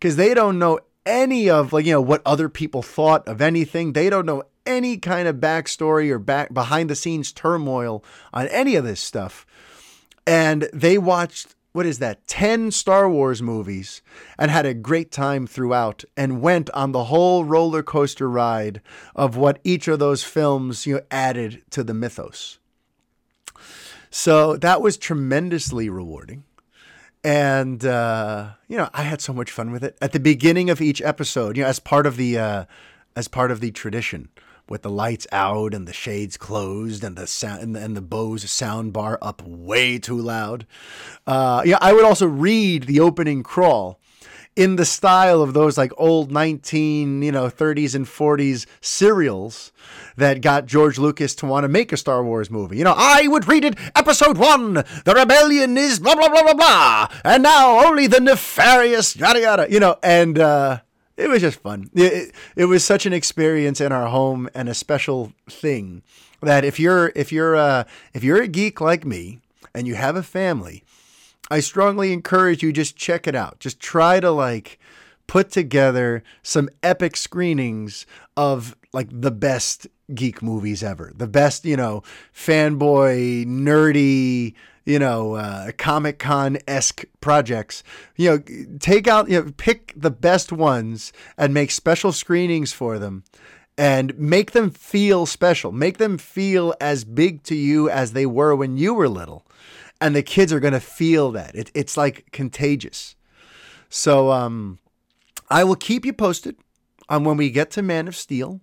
because they don't know any of like you know what other people thought of anything. They don't know any kind of backstory or back behind the scenes turmoil on any of this stuff. And they watched what is that 10 Star Wars movies and had a great time throughout and went on the whole roller coaster ride of what each of those films you know added to the mythos. So that was tremendously rewarding. And uh, you know, I had so much fun with it. At the beginning of each episode, you know, as part of the uh, as part of the tradition, with the lights out and the shades closed and the sound and the, Bose sound bar up way too loud. Uh, yeah, I would also read the opening crawl in the style of those like old 19, you know, 30s and 40s serials that got George Lucas to want to make a Star Wars movie. You know, I would read it episode 1, the rebellion is blah blah blah blah blah, and now only the nefarious yada yada, you know, and uh it was just fun. It, it, it was such an experience in our home and a special thing that if you're if you're uh, if you're a geek like me and you have a family, I strongly encourage you just check it out. Just try to like put together some epic screenings of like the best geek movies ever. The best, you know, fanboy, nerdy, you know, uh, Comic Con esque projects. You know, take out, you know, pick the best ones and make special screenings for them and make them feel special. Make them feel as big to you as they were when you were little. And the kids are going to feel that. It, it's like contagious. So um, I will keep you posted on when we get to Man of Steel.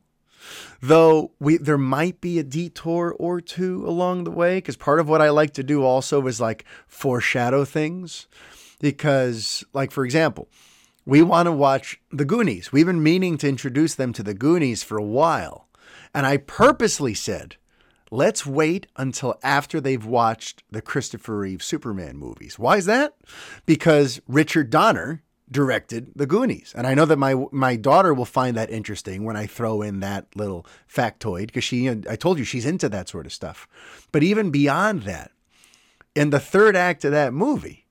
Though we there might be a detour or two along the way, because part of what I like to do also is like foreshadow things. Because, like for example, we want to watch the Goonies. We've been meaning to introduce them to the Goonies for a while. And I purposely said, let's wait until after they've watched the Christopher Reeve Superman movies. Why is that? Because Richard Donner directed the Goonies. And I know that my my daughter will find that interesting when I throw in that little factoid because she I told you she's into that sort of stuff. But even beyond that, in the third act of that movie,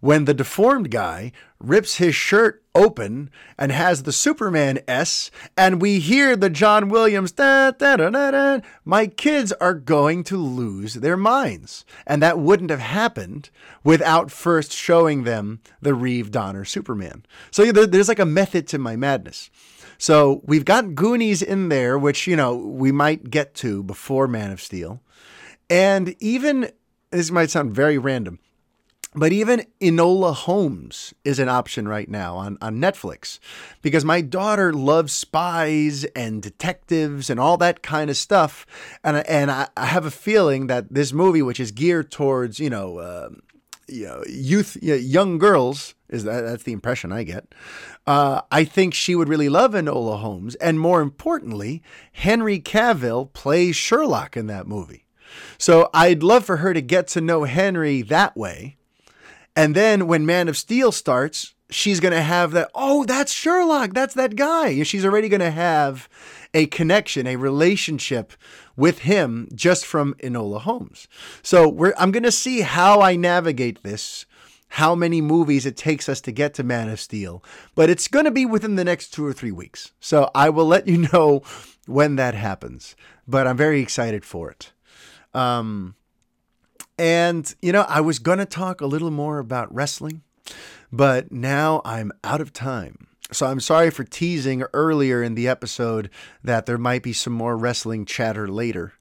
when the deformed guy rips his shirt open and has the Superman S, and we hear the John Williams, da, da, da, da, da, my kids are going to lose their minds. And that wouldn't have happened without first showing them the Reeve Donner Superman. So there's like a method to my madness. So we've got Goonies in there, which, you know, we might get to before Man of Steel. And even, this might sound very random, but even Enola Holmes is an option right now on, on Netflix because my daughter loves spies and detectives and all that kind of stuff. And, and I, I have a feeling that this movie, which is geared towards, you know, uh, you know youth, you know, young girls, is that that's the impression I get. Uh, I think she would really love Enola Holmes. And more importantly, Henry Cavill plays Sherlock in that movie. So I'd love for her to get to know Henry that way and then when Man of Steel starts, she's going to have that, oh, that's Sherlock. That's that guy. She's already going to have a connection, a relationship with him just from Enola Holmes. So I'm going to see how I navigate this, how many movies it takes us to get to Man of Steel, but it's going to be within the next two or three weeks. So I will let you know when that happens, but I'm very excited for it. Um, and, you know, I was going to talk a little more about wrestling, but now I'm out of time. So I'm sorry for teasing earlier in the episode that there might be some more wrestling chatter later,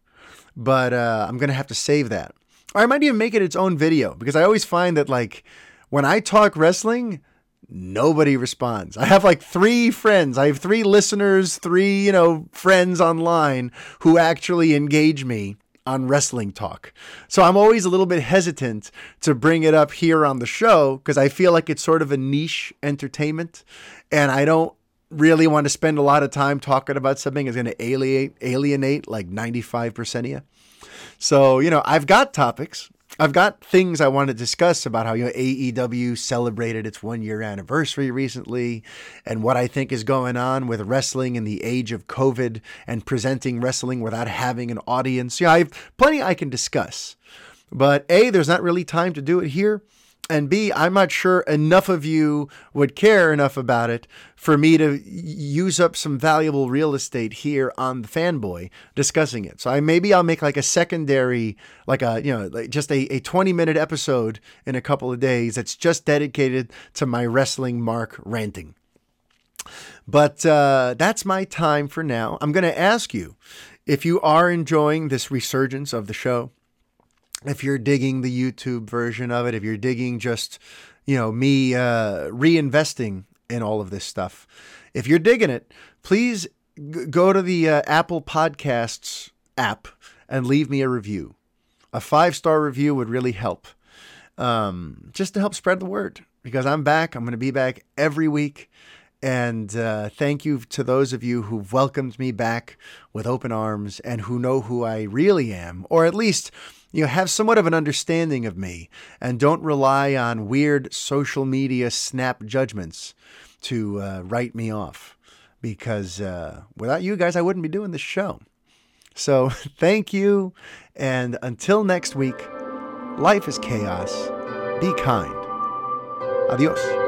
but uh, I'm going to have to save that. Or I might even make it its own video because I always find that, like, when I talk wrestling, nobody responds. I have like three friends. I have three listeners, three, you know, friends online who actually engage me on wrestling talk. So I'm always a little bit hesitant to bring it up here on the show because I feel like it's sort of a niche entertainment and I don't really want to spend a lot of time talking about something that's going to alienate alienate like 95% of you. So, you know, I've got topics I've got things I want to discuss about how you know AEW celebrated its one year anniversary recently, and what I think is going on with wrestling in the age of COVID and presenting wrestling without having an audience. Yeah, I have plenty I can discuss, but a there's not really time to do it here, and B, I'm not sure enough of you would care enough about it for me to use up some valuable real estate here on the fanboy discussing it. So I maybe I'll make like a secondary, like a you know, like just a, a 20 minute episode in a couple of days that's just dedicated to my wrestling mark ranting. But uh, that's my time for now. I'm going to ask you if you are enjoying this resurgence of the show if you're digging the YouTube version of it, if you're digging just, you know, me uh, reinvesting in all of this stuff, if you're digging it, please g- go to the uh, Apple Podcasts app and leave me a review. A five star review would really help, um, just to help spread the word. Because I'm back, I'm going to be back every week. And uh, thank you to those of you who've welcomed me back with open arms and who know who I really am, or at least you have somewhat of an understanding of me and don't rely on weird social media snap judgments to uh, write me off because uh, without you guys, I wouldn't be doing this show. So thank you. And until next week, life is chaos. Be kind. Adios.